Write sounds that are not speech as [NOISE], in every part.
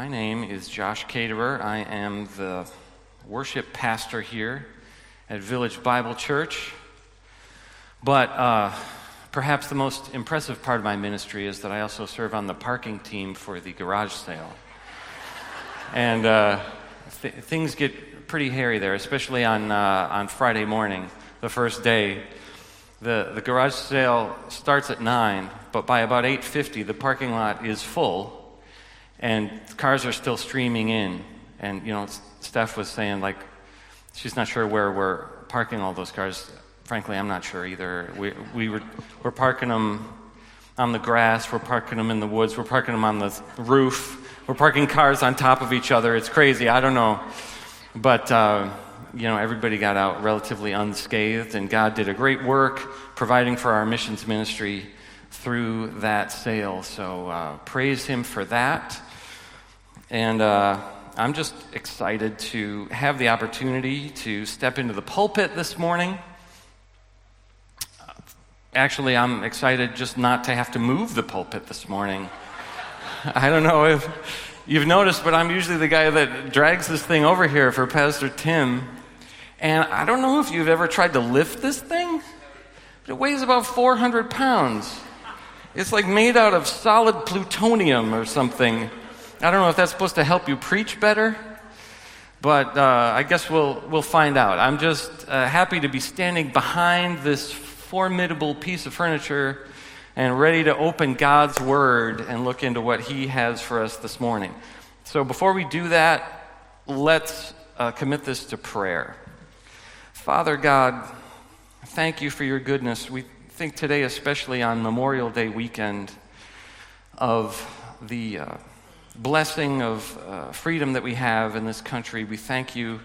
My name is Josh Caterer. I am the worship pastor here at Village Bible Church. But uh, perhaps the most impressive part of my ministry is that I also serve on the parking team for the garage sale. and uh, th- things get pretty hairy there, especially on, uh, on Friday morning, the first day. The, the garage sale starts at 9, but by about 8.50, the parking lot is full, and cars are still streaming in. And, you know, Steph was saying, like, she's not sure where we're parking all those cars. Frankly, I'm not sure either. We, we were, we're parking them on the grass, we're parking them in the woods, we're parking them on the roof, we're parking cars on top of each other. It's crazy. I don't know. But... Uh, you know, everybody got out relatively unscathed, and God did a great work providing for our missions ministry through that sale. So uh, praise Him for that. And uh, I'm just excited to have the opportunity to step into the pulpit this morning. Actually, I'm excited just not to have to move the pulpit this morning. [LAUGHS] I don't know if you've noticed, but I'm usually the guy that drags this thing over here for Pastor Tim. And I don't know if you've ever tried to lift this thing, but it weighs about 400 pounds. It's like made out of solid plutonium or something. I don't know if that's supposed to help you preach better, but uh, I guess we'll, we'll find out. I'm just uh, happy to be standing behind this formidable piece of furniture and ready to open God's Word and look into what He has for us this morning. So before we do that, let's uh, commit this to prayer. Father God, thank you for your goodness. We think today, especially on Memorial Day weekend, of the uh, blessing of uh, freedom that we have in this country. We thank you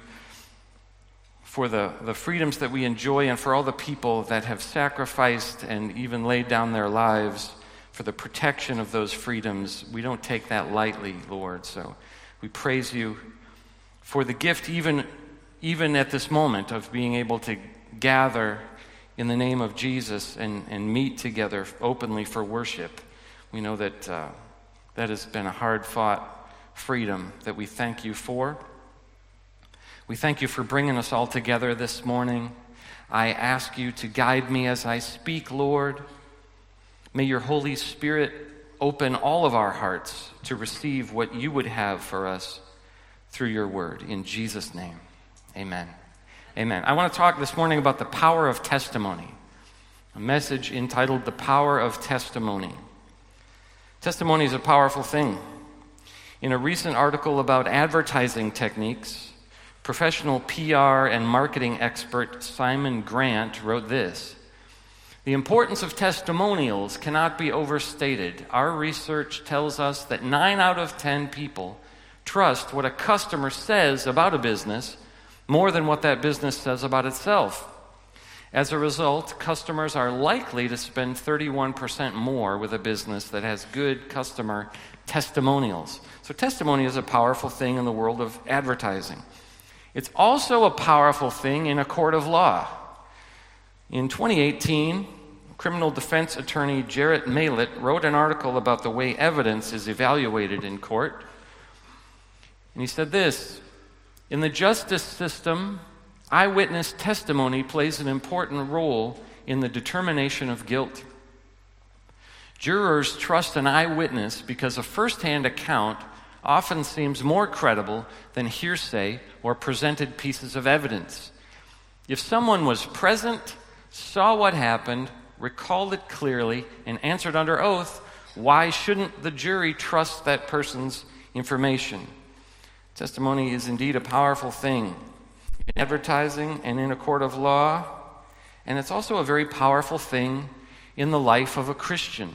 for the, the freedoms that we enjoy and for all the people that have sacrificed and even laid down their lives for the protection of those freedoms. We don't take that lightly, Lord. So we praise you for the gift, even even at this moment of being able to gather in the name of Jesus and, and meet together openly for worship. We know that uh, that has been a hard fought freedom that we thank you for. We thank you for bringing us all together this morning. I ask you to guide me as I speak, Lord. May your Holy Spirit open all of our hearts to receive what you would have for us through your word. In Jesus' name. Amen. Amen. I want to talk this morning about the power of testimony, a message entitled The Power of Testimony. Testimony is a powerful thing. In a recent article about advertising techniques, professional PR and marketing expert Simon Grant wrote this The importance of testimonials cannot be overstated. Our research tells us that nine out of ten people trust what a customer says about a business more than what that business says about itself. As a result, customers are likely to spend 31% more with a business that has good customer testimonials. So, testimony is a powerful thing in the world of advertising. It's also a powerful thing in a court of law. In 2018, criminal defense attorney Jarrett Maillet wrote an article about the way evidence is evaluated in court. And he said this in the justice system, eyewitness testimony plays an important role in the determination of guilt. Jurors trust an eyewitness because a firsthand account often seems more credible than hearsay or presented pieces of evidence. If someone was present, saw what happened, recalled it clearly, and answered under oath, why shouldn't the jury trust that person's information? Testimony is indeed a powerful thing in advertising and in a court of law, and it's also a very powerful thing in the life of a Christian.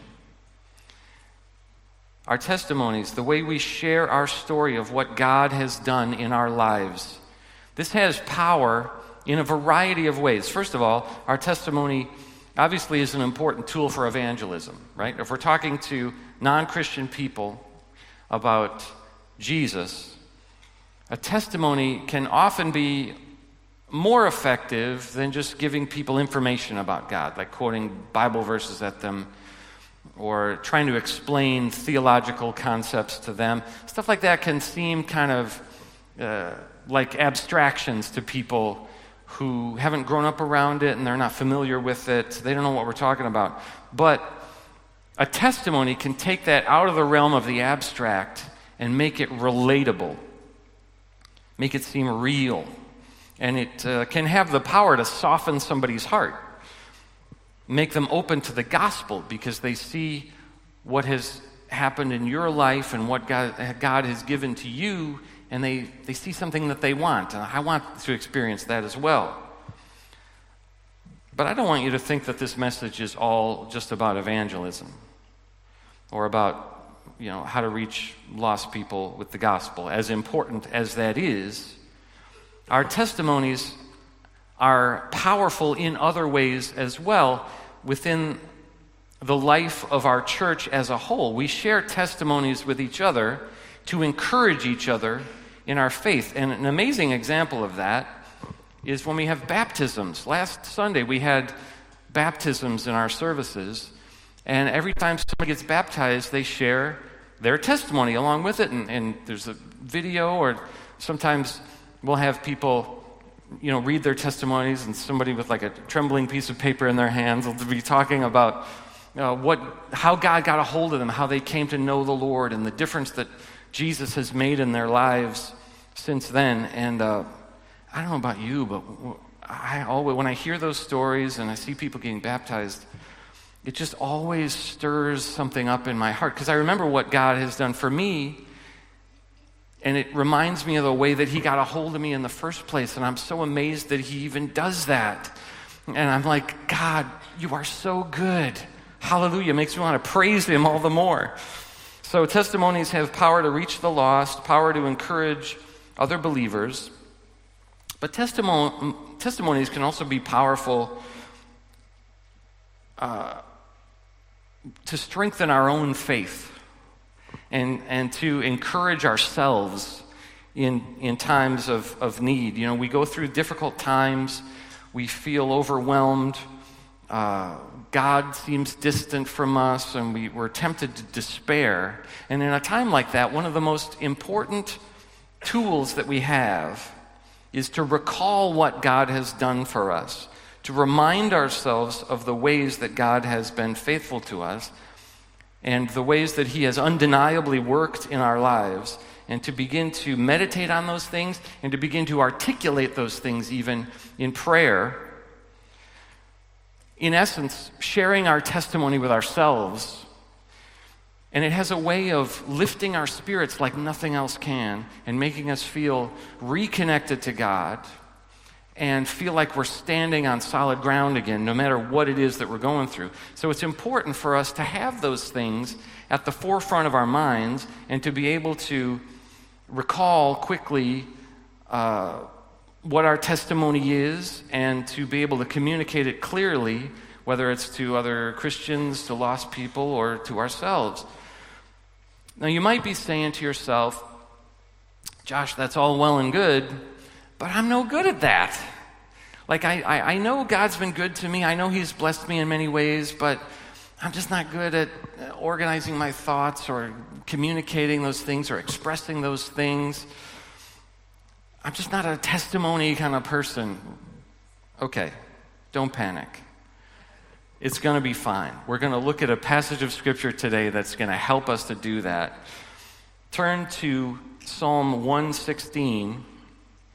Our testimonies, the way we share our story of what God has done in our lives, this has power in a variety of ways. First of all, our testimony obviously is an important tool for evangelism, right? If we're talking to non Christian people about Jesus, a testimony can often be more effective than just giving people information about God, like quoting Bible verses at them or trying to explain theological concepts to them. Stuff like that can seem kind of uh, like abstractions to people who haven't grown up around it and they're not familiar with it. They don't know what we're talking about. But a testimony can take that out of the realm of the abstract and make it relatable, make it seem real. And it uh, can have the power to soften somebody's heart, make them open to the gospel because they see what has happened in your life and what God, God has given to you and they, they see something that they want. And I want to experience that as well. But I don't want you to think that this message is all just about evangelism or about you know how to reach lost people with the gospel as important as that is our testimonies are powerful in other ways as well within the life of our church as a whole we share testimonies with each other to encourage each other in our faith. And an amazing example of that is when we have baptisms. Last Sunday, we had baptisms in our services. And every time somebody gets baptized, they share their testimony along with it. And, and, there's a video, or sometimes we'll have people, you know, read their testimonies, and somebody with like a trembling piece of paper in their hands will be talking about uh, what, how God got a hold of them, how they came to know the Lord, and the difference that Jesus has made in their lives since then. And uh, I don't know about you, but I always, when I hear those stories and I see people getting baptized, it just always stirs something up in my heart because I remember what God has done for me. And it reminds me of the way that He got a hold of me in the first place. And I'm so amazed that He even does that. And I'm like, God, you are so good. Hallelujah. Makes me want to praise Him all the more. So, testimonies have power to reach the lost, power to encourage other believers. But testimony, testimonies can also be powerful uh, to strengthen our own faith and, and to encourage ourselves in, in times of, of need. You know, we go through difficult times, we feel overwhelmed, uh, God seems distant from us, and we, we're tempted to despair. And in a time like that, one of the most important tools that we have is to recall what God has done for us, to remind ourselves of the ways that God has been faithful to us and the ways that He has undeniably worked in our lives, and to begin to meditate on those things and to begin to articulate those things even in prayer. In essence, sharing our testimony with ourselves and it has a way of lifting our spirits like nothing else can and making us feel reconnected to God and feel like we're standing on solid ground again, no matter what it is that we're going through. So it's important for us to have those things at the forefront of our minds and to be able to recall quickly uh, what our testimony is and to be able to communicate it clearly, whether it's to other Christians, to lost people, or to ourselves. Now, you might be saying to yourself, Josh, that's all well and good, but I'm no good at that. Like, I, I, I, know God's been good to me. I know He's blessed me in many ways, but I'm just not good at uh, organizing my thoughts or communicating those things or expressing those things. I'm just not a testimony kind of person. Okay, don't panic. It's going to be fine. We're going to look at a passage of Scripture today that's going to help us to do that. Turn to Psalm 116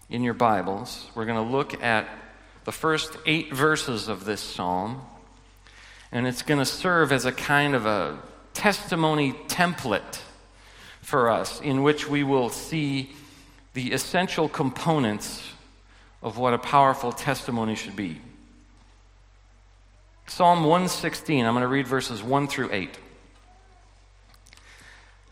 in your Bibles. We're going to look at the first eight verses of this psalm, and it's going to serve as a kind of a testimony template for us in which we will see the essential components of what a powerful testimony should be. Psalm 116, I'm going to read verses 1 through 8.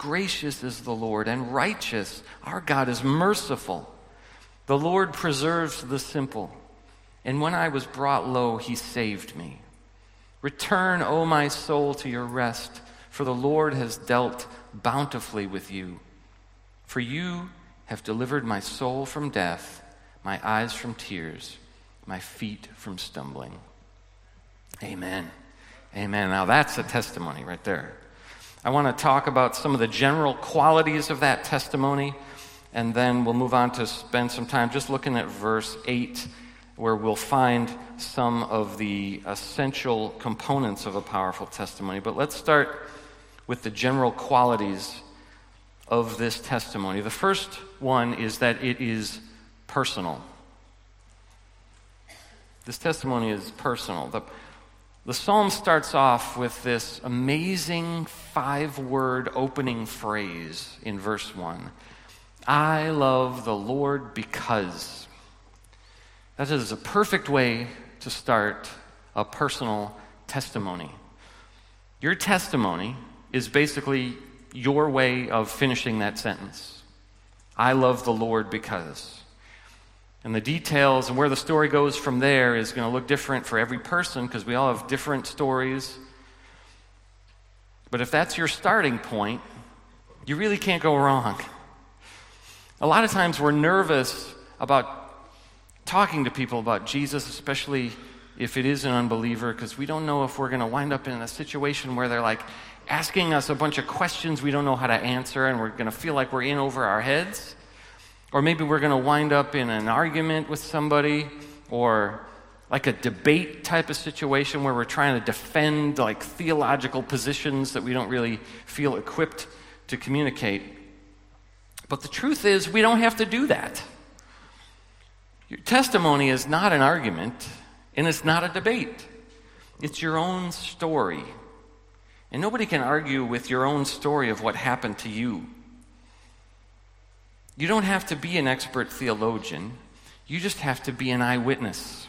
Gracious is the Lord and righteous. Our God is merciful. The Lord preserves the simple. And when I was brought low, he saved me. Return, O my soul, to your rest, for the Lord has dealt bountifully with you. For you have delivered my soul from death, my eyes from tears, my feet from stumbling. Amen. Amen. Now that's a testimony right there. I want to talk about some of the general qualities of that testimony, and then we'll move on to spend some time just looking at verse 8, where we'll find some of the essential components of a powerful testimony. But let's start with the general qualities of this testimony. The first one is that it is personal. This testimony is personal. The, the psalm starts off with this amazing five word opening phrase in verse 1 I love the Lord because. That is a perfect way to start a personal testimony. Your testimony is basically your way of finishing that sentence. I love the Lord because. And the details and where the story goes from there is going to look different for every person because we all have different stories. But if that's your starting point, you really can't go wrong. A lot of times we're nervous about talking to people about Jesus, especially if it is an unbeliever, because we don't know if we're going to wind up in a situation where they're like asking us a bunch of questions we don't know how to answer, and we're going to feel like we're in over our heads. Or maybe we're going to wind up in an argument with somebody or like a debate type of situation where we're trying to defend like theological positions that we don't really feel equipped to communicate. But the truth is, we don't have to do that. Your testimony is not an argument and it's not a debate. It's your own story. And nobody can argue with your own story of what happened to you. You don't have to be an expert theologian, you just have to be an eyewitness.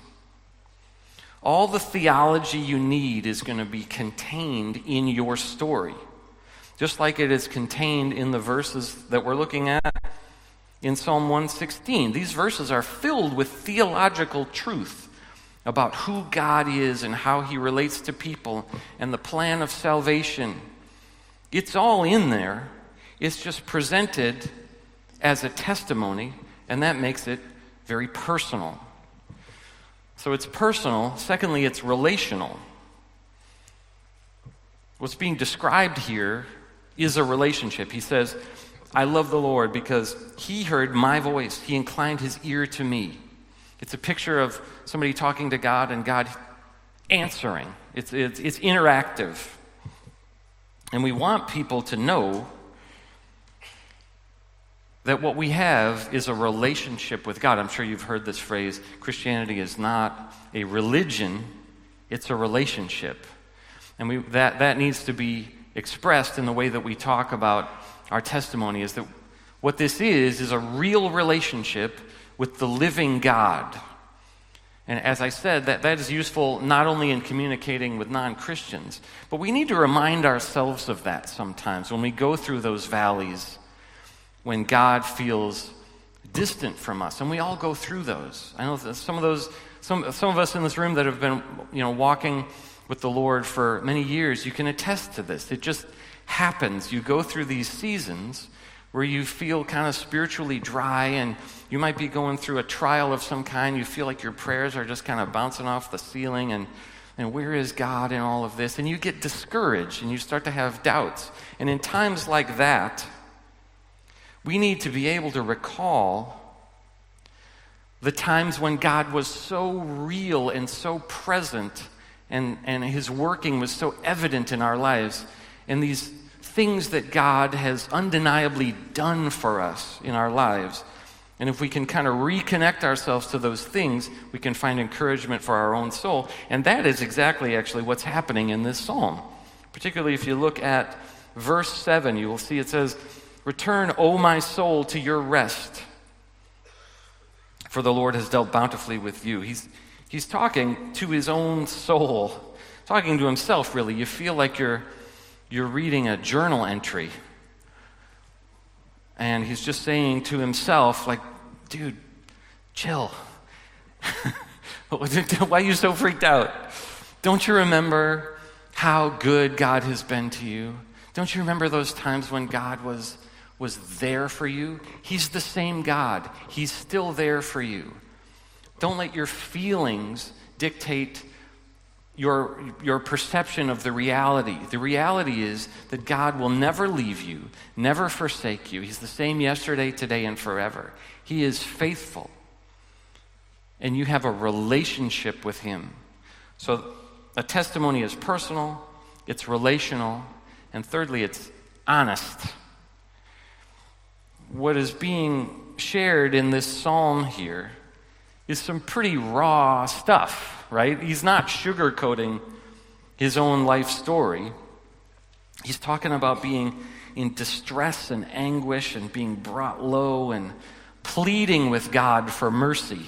All the theology you need is going to be contained in your story, just like it is contained in the verses that we're looking at in Psalm 116. These verses are filled with theological truth about who God is and how he relates to people and the plan of salvation. It's all in there. It's just presented as a testimony, and that makes it very personal. So it's personal. Secondly, it's relational. What's being described here is a relationship. He says, I love the Lord because he heard my voice, he inclined his ear to me. It's a picture of somebody talking to God and God answering. It's, it's, it's interactive. And we want people to know that what we have is a relationship with God. I'm sure you've heard this phrase Christianity is not a religion, it's a relationship. And we, that, that needs to be expressed in the way that we talk about our testimony is that what this is, is a real relationship with the living God. And as I said, that, that is useful not only in communicating with non Christians, but we need to remind ourselves of that sometimes when we go through those valleys when God feels distant from us. And we all go through those. I know some of those, some, some of us in this room that have been, you know, walking with the Lord for many years, you can attest to this. It just happens. You go through these seasons where you feel kind of spiritually dry and you might be going through a trial of some kind. You feel like your prayers are just kind of bouncing off the ceiling and and where is God in all of this? And you get discouraged and you start to have doubts. And in times like that, we need to be able to recall the times when God was so real and so present and, and his working was so evident in our lives, and these things that God has undeniably done for us in our lives. And if we can kind of reconnect ourselves to those things, we can find encouragement for our own soul. And that is exactly actually what's happening in this psalm. Particularly if you look at verse 7, you will see it says, Return, O my soul, to your rest, for the Lord has dealt bountifully with you. He's, he's talking to his own soul, talking to himself, really. You feel like you're, you're reading a journal entry And he's just saying to himself, like, dude, chill. [LAUGHS] Why are you so freaked out? Don't you remember how good God has been to you? Don't you remember those times when God was, was there for you? He's the same God, He's still there for you. Don't let your feelings dictate your, your perception of the reality. The reality is that God will never leave you, never forsake you. He's the same yesterday, today, and forever. He is faithful. And you have a relationship with Him. So a testimony is personal, it's relational, and thirdly, it's honest. What is being shared in this psalm here is some pretty raw stuff, right? He's not sugarcoating his own life story. He's talking about being in distress and anguish and being brought low and pleading with God for mercy.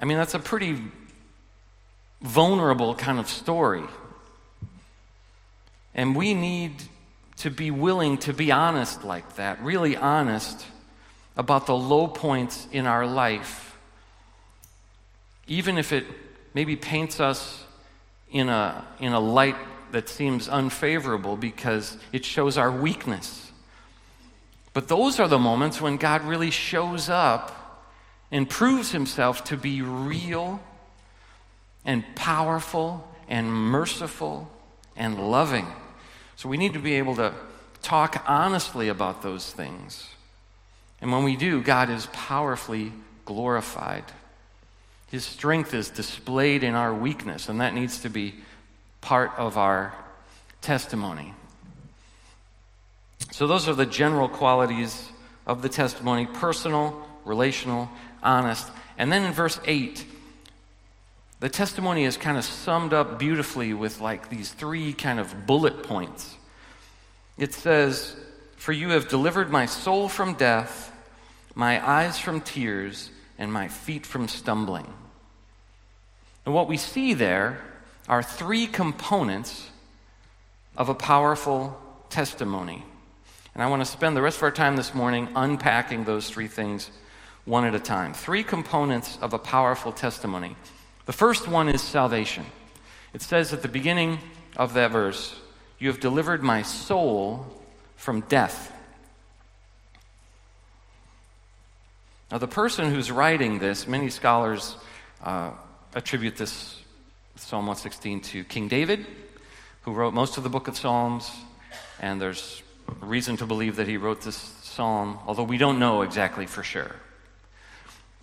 I mean, that's a pretty vulnerable kind of story. And we need to be willing to be honest like that, really honest about the low points in our life, even if it maybe paints us in a, in a light that seems unfavorable because it shows our weakness. But those are the moments when God really shows up and proves himself to be real and powerful and merciful and loving. So we need to be able to talk honestly about those things. And when we do, God is powerfully glorified. His strength is displayed in our weakness, and that needs to be part of our testimony. So, those are the general qualities of the testimony personal, relational, honest. And then in verse 8, the testimony is kind of summed up beautifully with like these three kind of bullet points. It says, For you have delivered my soul from death, my eyes from tears, and my feet from stumbling. And what we see there are three components of a powerful testimony. And I want to spend the rest of our time this morning unpacking those three things one at a time. Three components of a powerful testimony. The first one is salvation. It says at the beginning of that verse, You have delivered my soul from death. Now, the person who's writing this, many scholars uh, attribute this Psalm 116 to King David, who wrote most of the book of Psalms, and there's reason to believe that he wrote this psalm, although we don't know exactly for sure.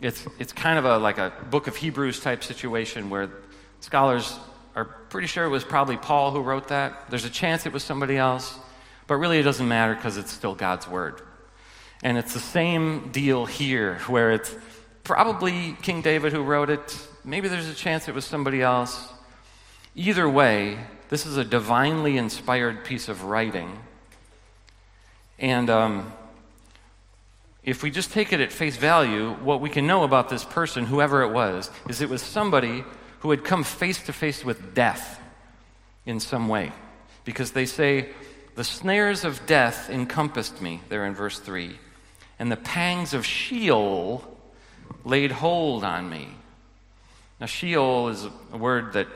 It's, it's kind of a, like a book of Hebrews type situation where scholars are pretty sure it was probably Paul who wrote that. There's a chance it was somebody else, but really it doesn't matter because it's still God's word. And it's the same deal here where it's probably King David who wrote it. Maybe there's a chance it was somebody else. Either way, this is a divinely inspired piece of writing. And um, if we just take it at face value, what we can know about this person, whoever it was, is it was somebody who had come face to face with death in some way. Because they say, the snares of death encompassed me, there in verse 3, and the pangs of Sheol laid hold on me. Now, Sheol is a word that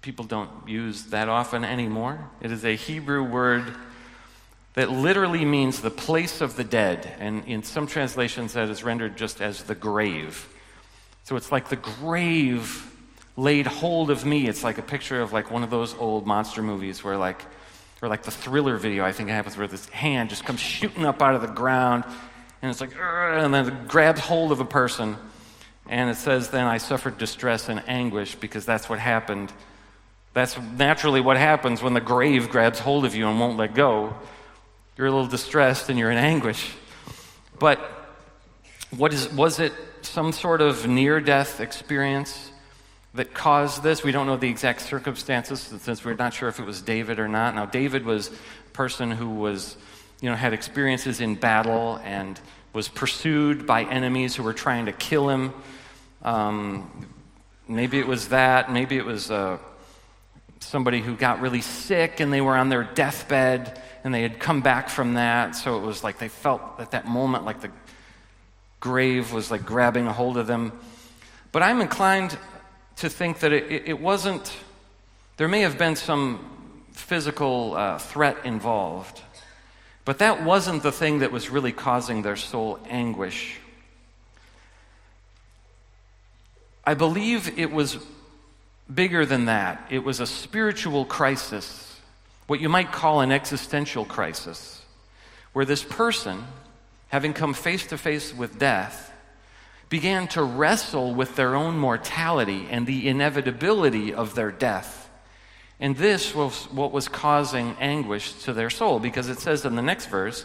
people don't use that often anymore. It is a Hebrew word that literally means the place of the dead. And in some translations, that is rendered just as the grave. So it's like the grave laid hold of me. It's like a picture of like one of those old monster movies where like, or like the thriller video, I think it happens where this hand just comes shooting up out of the ground and it's like, and then it grabs hold of a person. And it says, then I suffered distress and anguish because that's what happened. That's naturally what happens when the grave grabs hold of you and won't let go. You're a little distressed and you're in anguish. But what is, was it some sort of near death experience that caused this? We don't know the exact circumstances since we're not sure if it was David or not. Now, David was a person who was, you know, had experiences in battle and was pursued by enemies who were trying to kill him. Um, maybe it was that. Maybe it was. Uh, somebody who got really sick and they were on their deathbed and they had come back from that. So it was like they felt at that moment like the grave was like grabbing a hold of them. But I'm inclined to think that it, it wasn't, there may have been some physical uh, threat involved, but that wasn't the thing that was really causing their soul anguish. I believe it was bigger than that. It was a spiritual crisis, what you might call an existential crisis, where this person, having come face to face with death, began to wrestle with their own mortality and the inevitability of their death. And this was what was causing anguish to their soul, because it says in the next verse,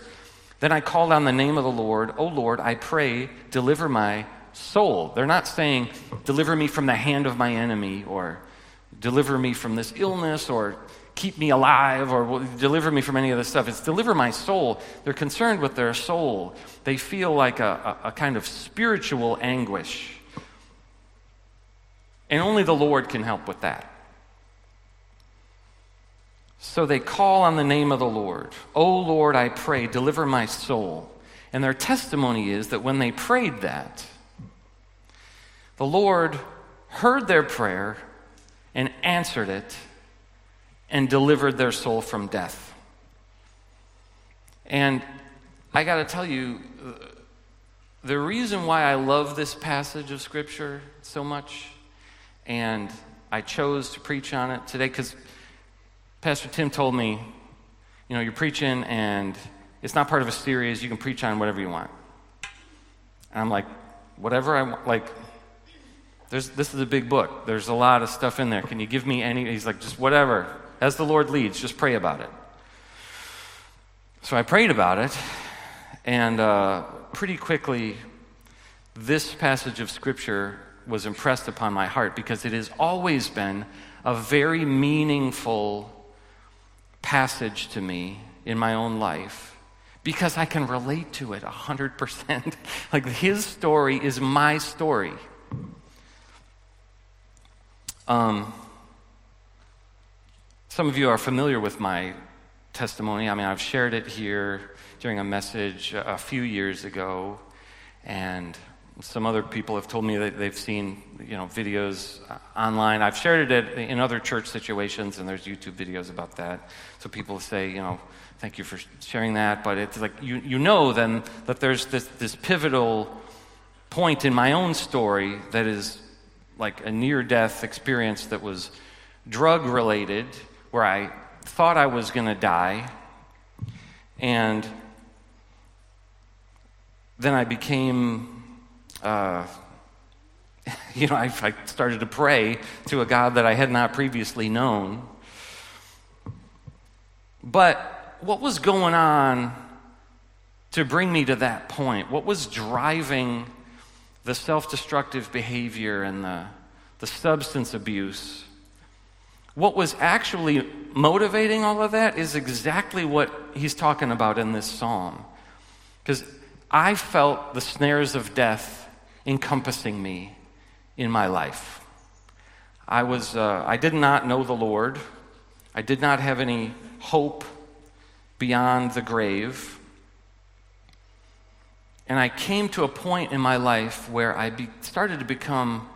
Then I called on the name of the Lord, O Lord, I pray, deliver my soul. They're not saying, deliver me from the hand of my enemy, or deliver me from this illness, or keep me alive, or deliver me from any of this stuff. It's deliver my soul. They're concerned with their soul. They feel like a, a, a kind of spiritual anguish. And only the Lord can help with that. So they call on the name of the Lord. O Lord, I pray, deliver my soul. And their testimony is that when they prayed that, the Lord heard their prayer and answered it and delivered their soul from death. And I got to tell you, uh, the reason why I love this passage of Scripture so much, and I chose to preach on it today, because Pastor Tim told me, you know, you're preaching and it's not part of a series, you can preach on whatever you want. And I'm like, whatever I want, like, there's, this is a big book. There's a lot of stuff in there. Can you give me any? He's like, just whatever. As the Lord leads, just pray about it. So I prayed about it, and uh, pretty quickly, this passage of Scripture was impressed upon my heart because it has always been a very meaningful passage to me in my own life because I can relate to it 100%. [LAUGHS] like his story is my story. Um, some of you are familiar with my testimony. I mean, I've shared it here during a message a few years ago, and some other people have told me that they've seen, you know, videos online. I've shared it in other church situations, and there's YouTube videos about that. So people say, you know, thank you for sharing that. But it's like you, you know then that there's this, this pivotal point in my own story that is like a near death experience that was drug related, where I thought I was going to die. And then I became, uh, [LAUGHS] you know, I, I started to pray to a God that I had not previously known. But what was going on to bring me to that point? What was driving the self destructive behavior and the, the substance abuse. What was actually motivating all of that is exactly what he's talking about in this psalm. Because I felt the snares of death encompassing me in my life. I, was, uh, I did not know the Lord. I did not have any hope beyond the grave. And I came to a point in my life where I be, started to become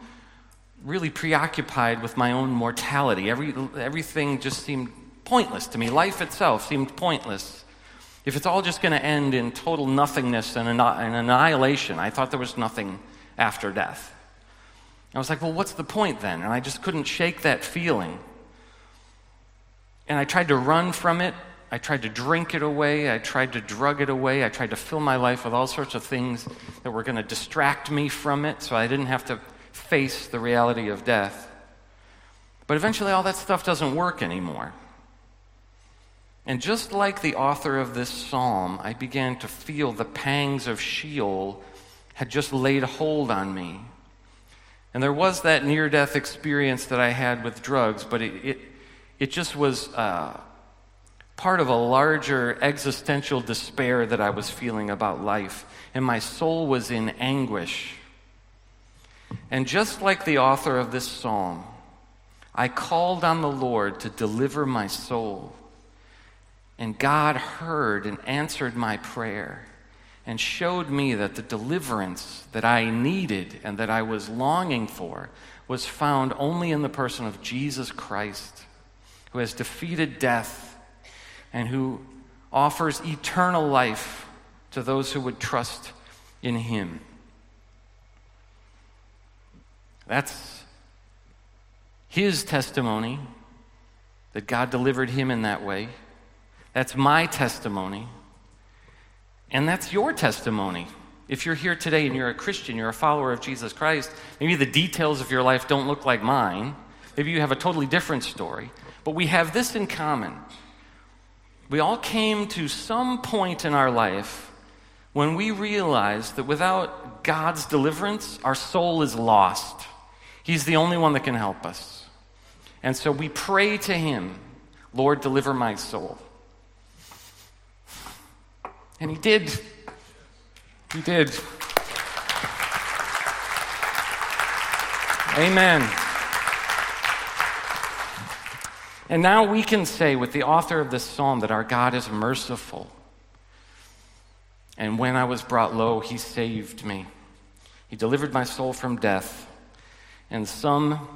really preoccupied with my own mortality. Every, everything just seemed pointless to me. Life itself seemed pointless. If it's all just going to end in total nothingness and, an, and annihilation, I thought there was nothing after death. I was like, well, what's the point then? And I just couldn't shake that feeling. And I tried to run from it I tried to drink it away. I tried to drug it away. I tried to fill my life with all sorts of things that were going to distract me from it so I didn't have to face the reality of death. But eventually, all that stuff doesn't work anymore. And just like the author of this psalm, I began to feel the pangs of Sheol had just laid hold on me. And there was that near death experience that I had with drugs, but it, it, it just was. Uh, part of a larger existential despair that I was feeling about life, and my soul was in anguish. And just like the author of this psalm, I called on the Lord to deliver my soul. And God heard and answered my prayer and showed me that the deliverance that I needed and that I was longing for was found only in the person of Jesus Christ, who has defeated death and who offers eternal life to those who would trust in him. That's his testimony that God delivered him in that way. That's my testimony. And that's your testimony. If you're here today and you're a Christian, you're a follower of Jesus Christ, maybe the details of your life don't look like mine. Maybe you have a totally different story. But we have this in common. We all came to some point in our life when we realized that without God's deliverance, our soul is lost. He's the only one that can help us. And so we pray to Him, Lord, deliver my soul. And He did. He did. Amen. And now we can say with the author of this psalm that our God is merciful. And when I was brought low, he saved me. He delivered my soul from death and some,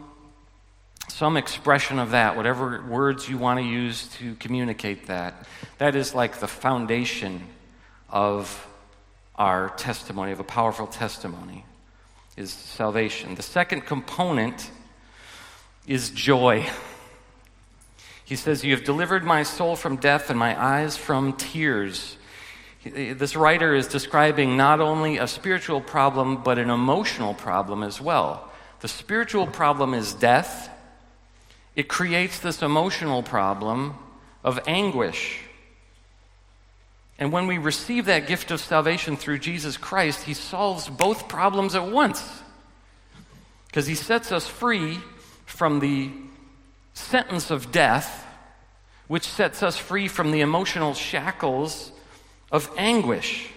some expression of that, whatever words you want to use to communicate that, that is like the foundation of our testimony, of a powerful testimony, is salvation. The second component is joy. He says, You have delivered my soul from death and my eyes from tears. This writer is describing not only a spiritual problem, but an emotional problem as well. The spiritual problem is death. It creates this emotional problem of anguish. And when we receive that gift of salvation through Jesus Christ, He solves both problems at once. Because He sets us free from the sentence of death, which sets us free from the emotional shackles of anguish.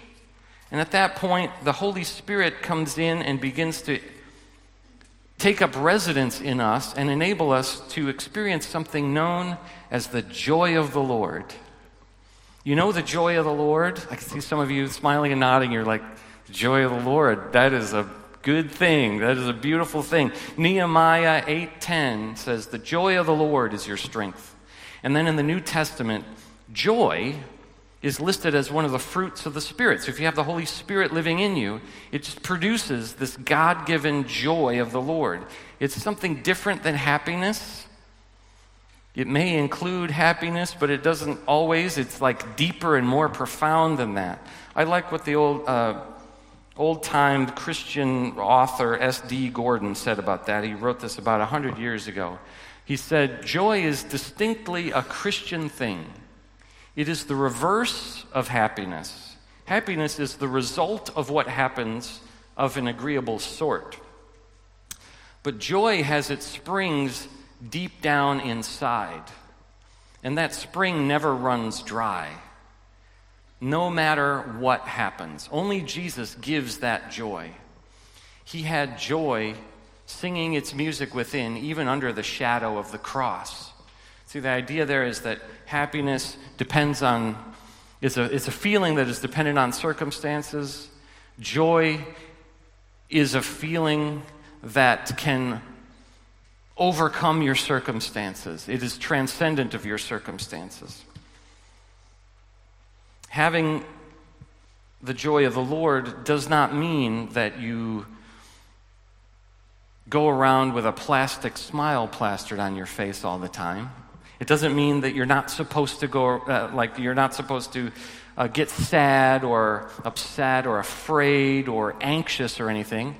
And at that point, the Holy Spirit comes in and begins to take up residence in us and enable us to experience something known as the joy of the Lord. You know the joy of the Lord? I can see some of you smiling and nodding. You're like, joy of the Lord, that is a good thing. That is a beautiful thing. Nehemiah 8:10 says, "The joy of the Lord is your strength." And then in the New Testament, joy is listed as one of the fruits of the Spirit. So if you have the Holy Spirit living in you, it just produces this God given joy of the Lord. It's something different than happiness. It may include happiness, but it doesn't always. It's like deeper and more profound than that. I like what the old, uh, old time Christian author S.D. Gordon said about that. He wrote this about 100 years ago. He said, Joy is distinctly a Christian thing. It is the reverse of happiness. Happiness is the result of what happens of an agreeable sort. But joy has its springs deep down inside, and that spring never runs dry, no matter what happens. Only Jesus gives that joy. He had joy singing its music within, even under the shadow of the cross. See, the idea there is that happiness depends on, is a, it's a feeling that is dependent on circumstances. Joy is a feeling that can overcome your circumstances, it is transcendent of your circumstances. Having the joy of the Lord does not mean that you go around with a plastic smile plastered on your face all the time. It doesn't mean that you're not supposed to go, uh, like, you're not supposed to uh, get sad or upset or afraid or anxious or anything.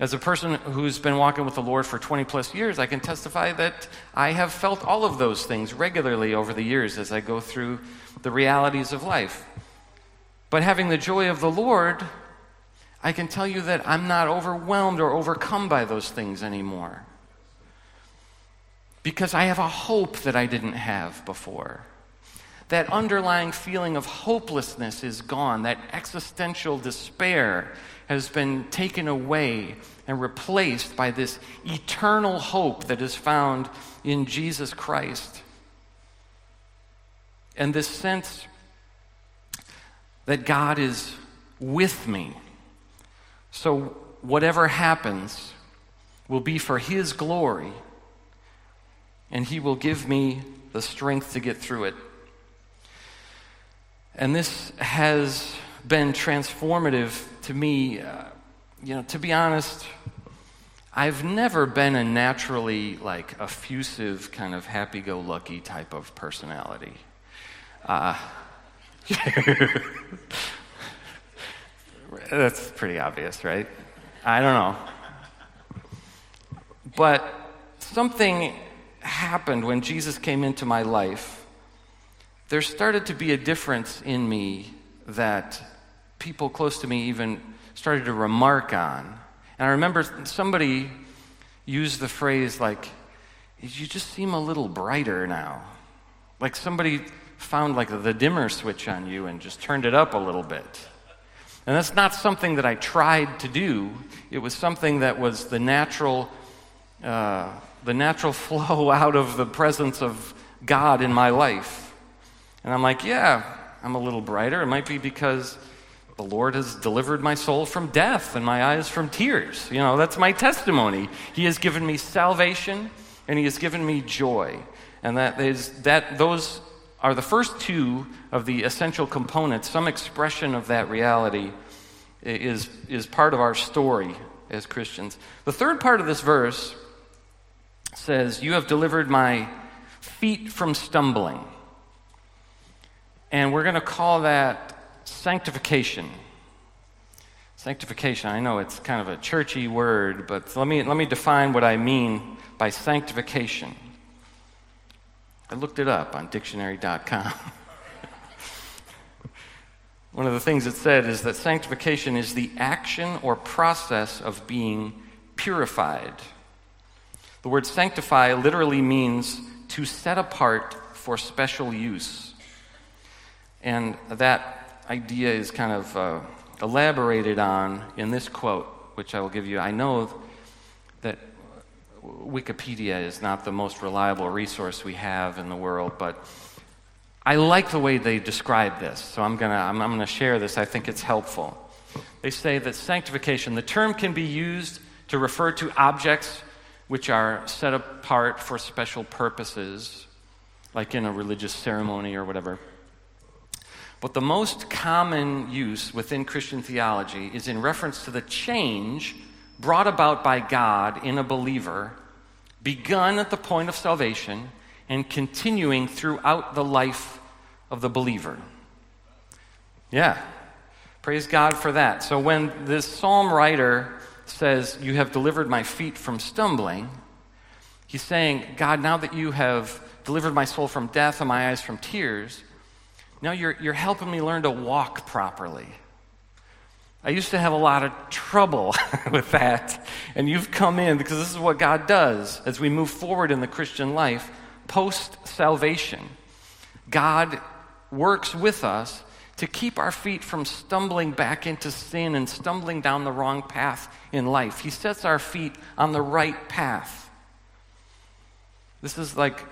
As a person who's been walking with the Lord for 20 plus years, I can testify that I have felt all of those things regularly over the years as I go through the realities of life. But having the joy of the Lord, I can tell you that I'm not overwhelmed or overcome by those things anymore because I have a hope that I didn't have before. that underlying feeling of hopelessness is gone. That existential despair has been taken away and replaced by this eternal hope that is found in Jesus Christ. And this sense that God is with me. So, whatever happens will be for His glory, and He will give me the strength to get through it. And this has been transformative to me. Uh, you know, to be honest, I've never been a naturally like effusive, kind of happy-go-lucky type of personality. Uh, [LAUGHS] that's pretty obvious, right? I don't know. But something happened when Jesus came into my life. There started to be a difference in me that people close to me even started to remark on. And I remember somebody used the phrase, like, you just seem a little brighter now. Like somebody found like the dimmer switch on you and just turned it up a little bit. And that's not something that I tried to do. It was something that was the natural, uh, the natural [LAUGHS] flow out of the presence of God in my life. And I'm like, yeah, I'm a little brighter. It might be because the Lord has delivered my soul from death and my eyes from tears. You know, that's my testimony. He has given me salvation and He has given me joy. And that is that those are the first two of the essential components. Some expression of that reality is, is part of our story as Christians. The third part of this verse says, You have delivered my feet from stumbling. And we're going to call that sanctification. Sanctification, I know it's kind of a churchy word, but let me, let me define what I mean by sanctification. I looked it up on dictionary.com. [LAUGHS] One of the things it said is that sanctification is the action or process of being purified. The word sanctify literally means to set apart for special use. And that idea is kind of uh, elaborated on in this quote, which I will give you. I know that Wikipedia is not the most reliable resource we have in the world, but I like the way they describe this, so I'm going to I'm, I'm going to share this. I think it's helpful. They say that sanctification, the term can be used to refer to objects which are set apart for special purposes, like in a religious ceremony or whatever. But the most common use within Christian theology is in reference to the change brought about by God in a believer, begun at the point of salvation and continuing throughout the life of the believer. Yeah, praise God for that. So when this psalm writer says, You have delivered my feet from stumbling, he's saying, God, now that you have delivered my soul from death and my eyes from tears, now you're, you're helping me learn to walk properly. I used to have a lot of trouble [LAUGHS] with that. And you've come in because this is what God does as we move forward in the Christian life post salvation. God works with us to keep our feet from stumbling back into sin and stumbling down the wrong path in life. He sets our feet on the right path. This is like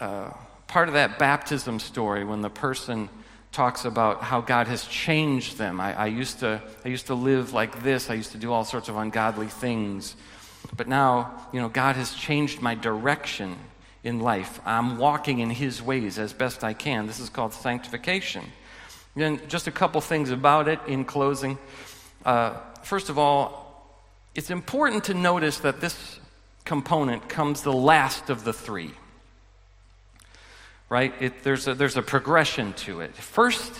uh, part of that baptism story when the person talks about how God has changed them. I, I, used to, I used to live like this, I used to do all sorts of ungodly things. But now, you know, God has changed my direction in life. I'm walking in His ways as best I can. This is called sanctification. And just a couple things about it in closing. Uh, first of all, it's important to notice that this component comes the last of the three right? It, there's, a, there's a progression to it. First,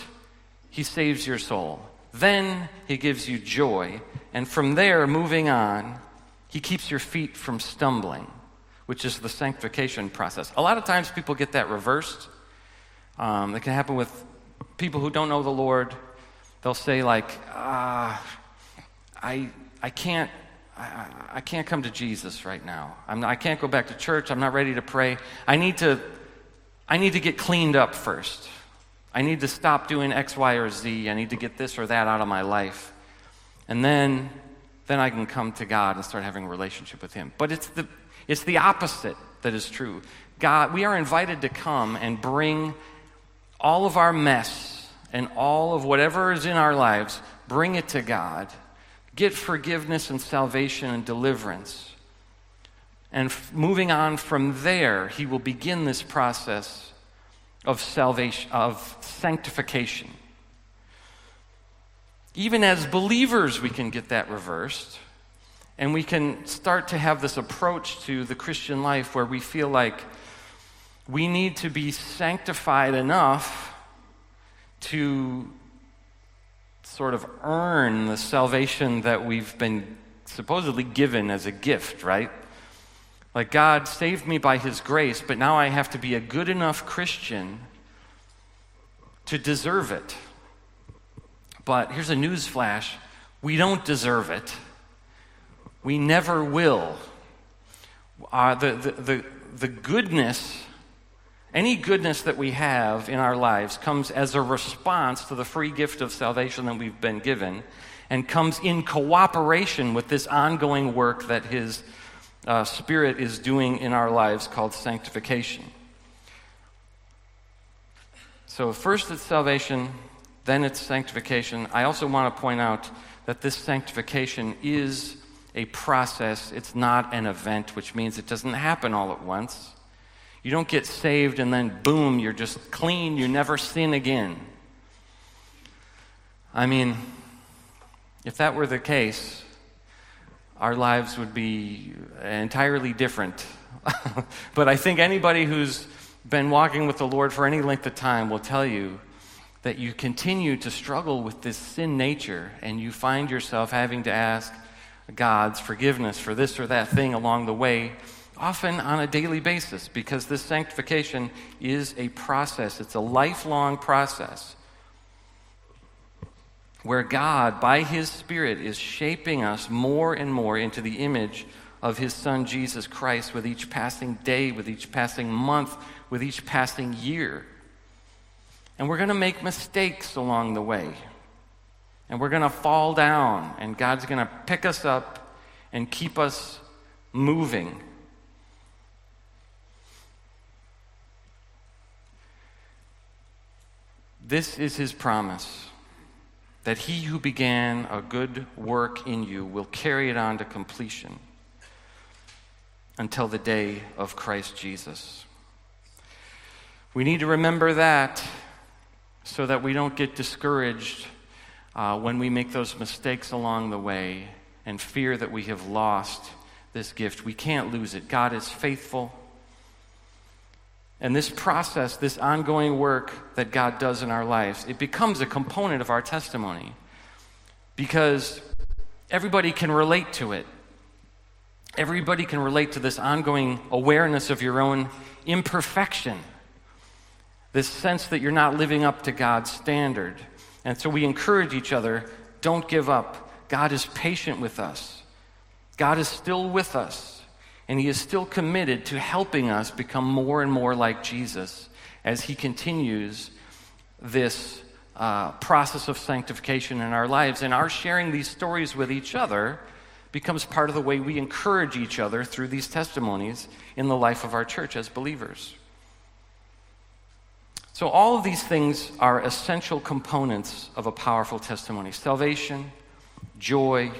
he saves your soul. Then he gives you joy. And from there, moving on, he keeps your feet from stumbling, which is the sanctification process. A lot of times people get that reversed. Um, it can happen with people who don't know the Lord. They'll say, like, ah, I, I can't. I, I can't come to Jesus right now. I'm, I can't go back to church. I'm not ready to pray. I need to I need to get cleaned up first. I need to stop doing X, Y, or Z. I need to get this or that out of my life. And then, then I can come to God and start having a relationship with Him. But it's the, it's the opposite that is true. God, we are invited to come and bring all of our mess and all of whatever is in our lives, bring it to God. Get forgiveness and salvation and deliverance. And moving on from there, He will begin this process of salvation, of sanctification. Even as believers, we can get that reversed. And we can start to have this approach to the Christian life where we feel like we need to be sanctified enough to sort of earn the salvation that we've been supposedly given as a gift, right? Like God saved me by his grace, but now I have to be a good enough Christian to deserve it. But here's a news flash we don't deserve it. We never will. Uh, the, the, the, the goodness, any goodness that we have in our lives comes as a response to the free gift of salvation that we've been given and comes in cooperation with this ongoing work that His uh, Spirit is doing in our lives called sanctification. So, first it's salvation, then it's sanctification. I also want to point out that this sanctification is a process, it's not an event, which means it doesn't happen all at once. You don't get saved and then boom, you're just clean, you never sin again. I mean, if that were the case, our lives would be entirely different. [LAUGHS] but I think anybody who's been walking with the Lord for any length of time will tell you that you continue to struggle with this sin nature and you find yourself having to ask God's forgiveness for this or that thing along the way, often on a daily basis, because this sanctification is a process, it's a lifelong process where God, by His Spirit, is shaping us more and more into the image of His Son Jesus Christ with each passing day, with each passing month, with each passing year. And we're going to make mistakes along the way. And we're going to fall down, and God's going to pick us up and keep us moving. This is His promise that he who began a good work in you will carry it on to completion until the day of Christ Jesus. We need to remember that so that we don't get discouraged uh, when we make those mistakes along the way and fear that we have lost this gift. We can't lose it. God is faithful. And this process, this ongoing work that God does in our lives, it becomes a component of our testimony because everybody can relate to it. Everybody can relate to this ongoing awareness of your own imperfection, this sense that you're not living up to God's standard. And so we encourage each other don't give up. God is patient with us, God is still with us. And he is still committed to helping us become more and more like Jesus as he continues this uh, process of sanctification in our lives. And our sharing these stories with each other becomes part of the way we encourage each other through these testimonies in the life of our church as believers. So, all of these things are essential components of a powerful testimony salvation, joy,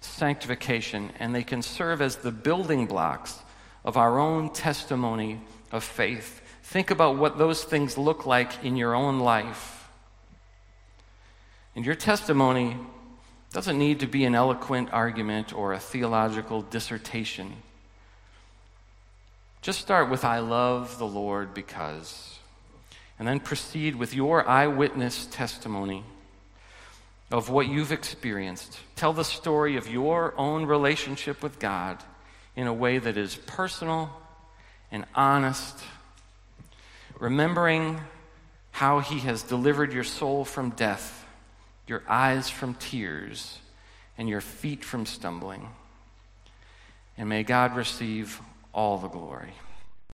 sanctification, and they can serve as the building blocks of our own testimony of faith. Think about what those things look like in your own life. And your testimony doesn't need to be an eloquent argument or a theological dissertation. Just start with, I love the Lord because, and then proceed with your eyewitness testimony of what you've experienced. Tell the story of your own relationship with God in a way that is personal and honest, remembering how He has delivered your soul from death, your eyes from tears, and your feet from stumbling. And may God receive all the glory.